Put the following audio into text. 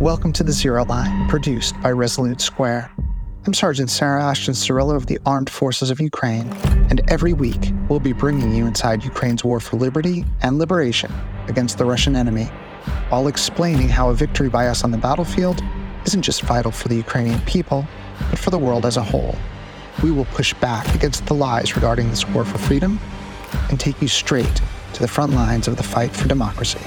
Welcome to the Zero Line, produced by Resolute Square. I'm Sergeant Sarah Ashton Cirillo of the Armed Forces of Ukraine, and every week we'll be bringing you inside Ukraine's war for liberty and liberation against the Russian enemy, while explaining how a victory by us on the battlefield isn't just vital for the Ukrainian people, but for the world as a whole. We will push back against the lies regarding this war for freedom and take you straight to the front lines of the fight for democracy.